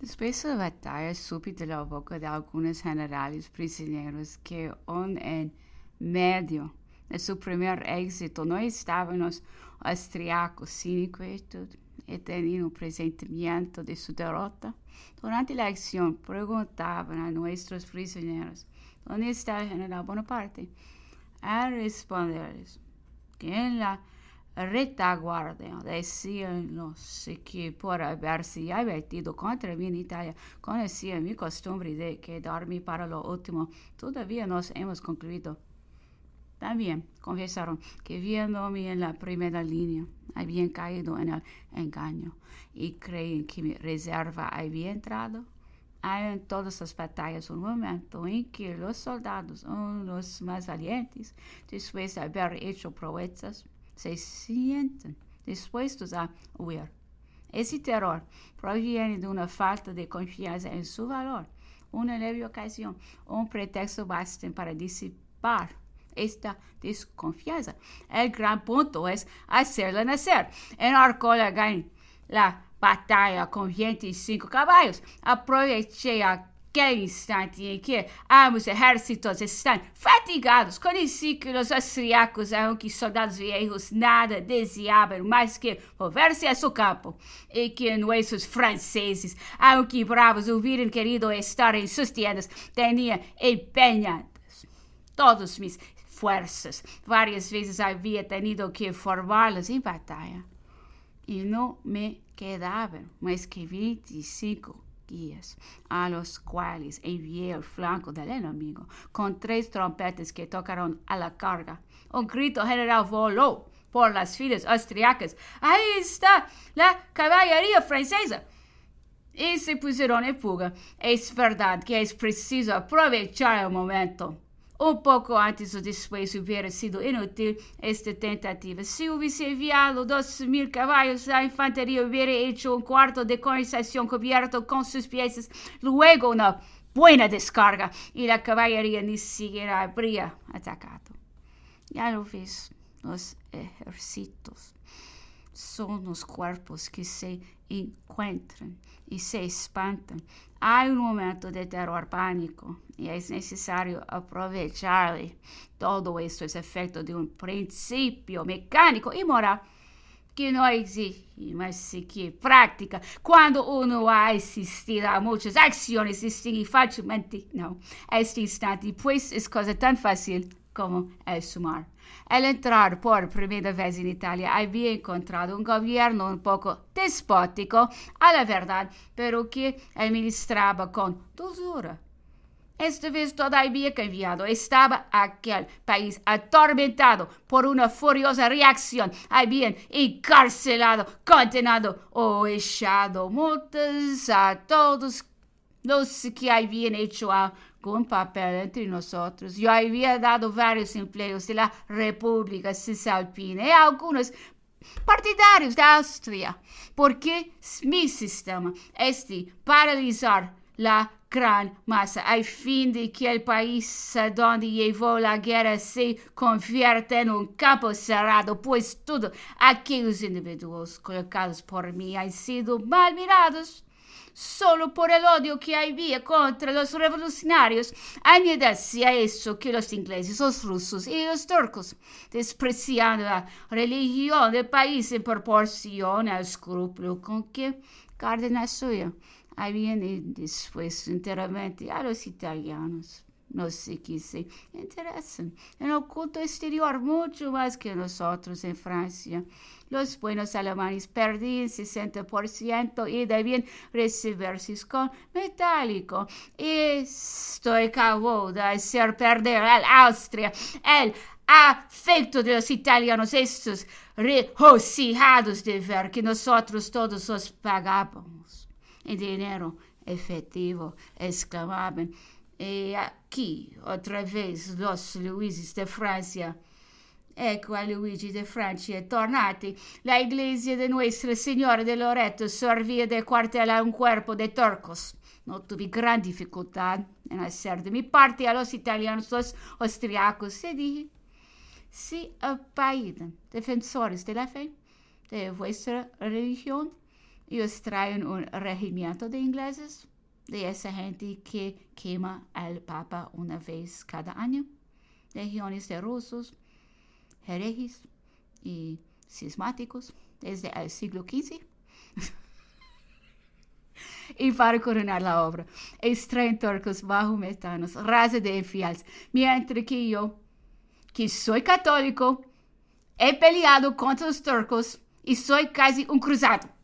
Después de la batalla supe de la boca de algunos generales prisioneros que aún en medio de su primer éxito no estaban los austriacos sin y teniendo presentimiento de su derrota. Durante la acción preguntaban a nuestros prisioneros, ¿dónde está el general Bonaparte? Al responderles que en la retaguardia decían los que por haberse advertido contra mí en Italia conocía mi costumbre de quedarme para lo último. Todavía nos hemos concluido. También confesaron que viéndome en la primera línea habían caído en el engaño y creen que mi reserva había entrado. Hay en todas las batallas un momento en que los soldados, los más valientes, después de haber hecho proezas, se sienten dispuestos a huir. Ese terror proviene de una falta de confianza en su valor. Una leve ocasión, un pretexto basta para disipar esta desconfianza. El gran punto es hacerla nacer. En Arcola gané la batalla con 25 caballos. Aproveché a instante em que ambos exércitos estão fatigados, conheci que os austríacos eram que soldados viejos nada desejavam mais que mover-se a seu campo, e que nossos franceses, aunque bravos, hubieran querido estar em suas tiendas, tinham empenhadas todas mis fuerzas. Várias vezes havia tenido que formá-las em batalha, e não me quedavam mais que 25 a los cuales envié al flanco del enemigo con tres trompetas que tocaron a la carga. Un grito general voló por las filas austriacas. Ahí está la caballería francesa. Y se pusieron en fuga. Es verdad que es preciso aprovechar el momento. ou pouco antes o despejo hubiera sido inútil esta tentativa. Se houvesse enviado 12 mil caballos, a infantaria hubiera feito um quarto de conversação coberto com suas peças luego uma boa descarga, e a caballeria nem sequer habría atacado. Já não fiz nos exércitos são os corpos que se encontram e se espantam. Há um momento de terror pânico e é necessário aproveitar isso é efeito de um princípio mecânico e moral que não existe, mas que pratica. Quando uno ha é assistido a muitas ações, distingue facilmente, não, este instante, pois é coisa tão fácil como é sumar. Al entrar por primera vez en Italia había encontrado un gobierno un poco despótico, a la verdad, pero que administraba con dulzura. Esta vez todo había cambiado. Estaba aquel país atormentado por una furiosa reacción. Habían encarcelado, condenado o echado multas a todos los que habían hecho algún papel entre nosotros. Yo había dado varios empleos de la República Cisalpina y algunos partidarios de Austria, porque mi sistema es de paralizar la gran masa, a fin de que el país donde llevó la guerra se convierta en un campo cerrado, pues todos aquellos individuos colocados por mí han sido mal mirados solo por el odio que había contra los revolucionarios. Añádase a eso que los ingleses, los rusos y los turcos, despreciando la religión del país en proporción al escrúpulo con que Cárdenas suyo habían dispuesto enteramente a los italianos. No sé qué se interesan en el culto exterior mucho más que nosotros en Francia. Los buenos alemanes perdían 60% y debían recibirse con metálico. Esto acabó de hacer perder a Austria el afecto de los italianos, estos regocijados de ver que nosotros todos los pagábamos en dinero efectivo, exclamaban. E aqui, outra vez, los Luises de Francia. Ecco a Luigi de Francia tornati. La iglesia de Nuestra Señora de Loreto servía de cuartel a un cuerpo de turcos. No tuve gran dificultad en hacer de mi parte a los italianos, los austriacos, y dije, si apaidan defensores de la fe, de vuestra religión, ellos traen un regimiento de ingleses, de esa gente que quema al Papa una vez cada año, legiones de rusos, herejes y cismáticos desde el siglo XV. y para coronar la obra, extraen turcos bajo metanos, raza de infieles, mientras que yo, que soy católico, he peleado contra los turcos y soy casi un cruzado.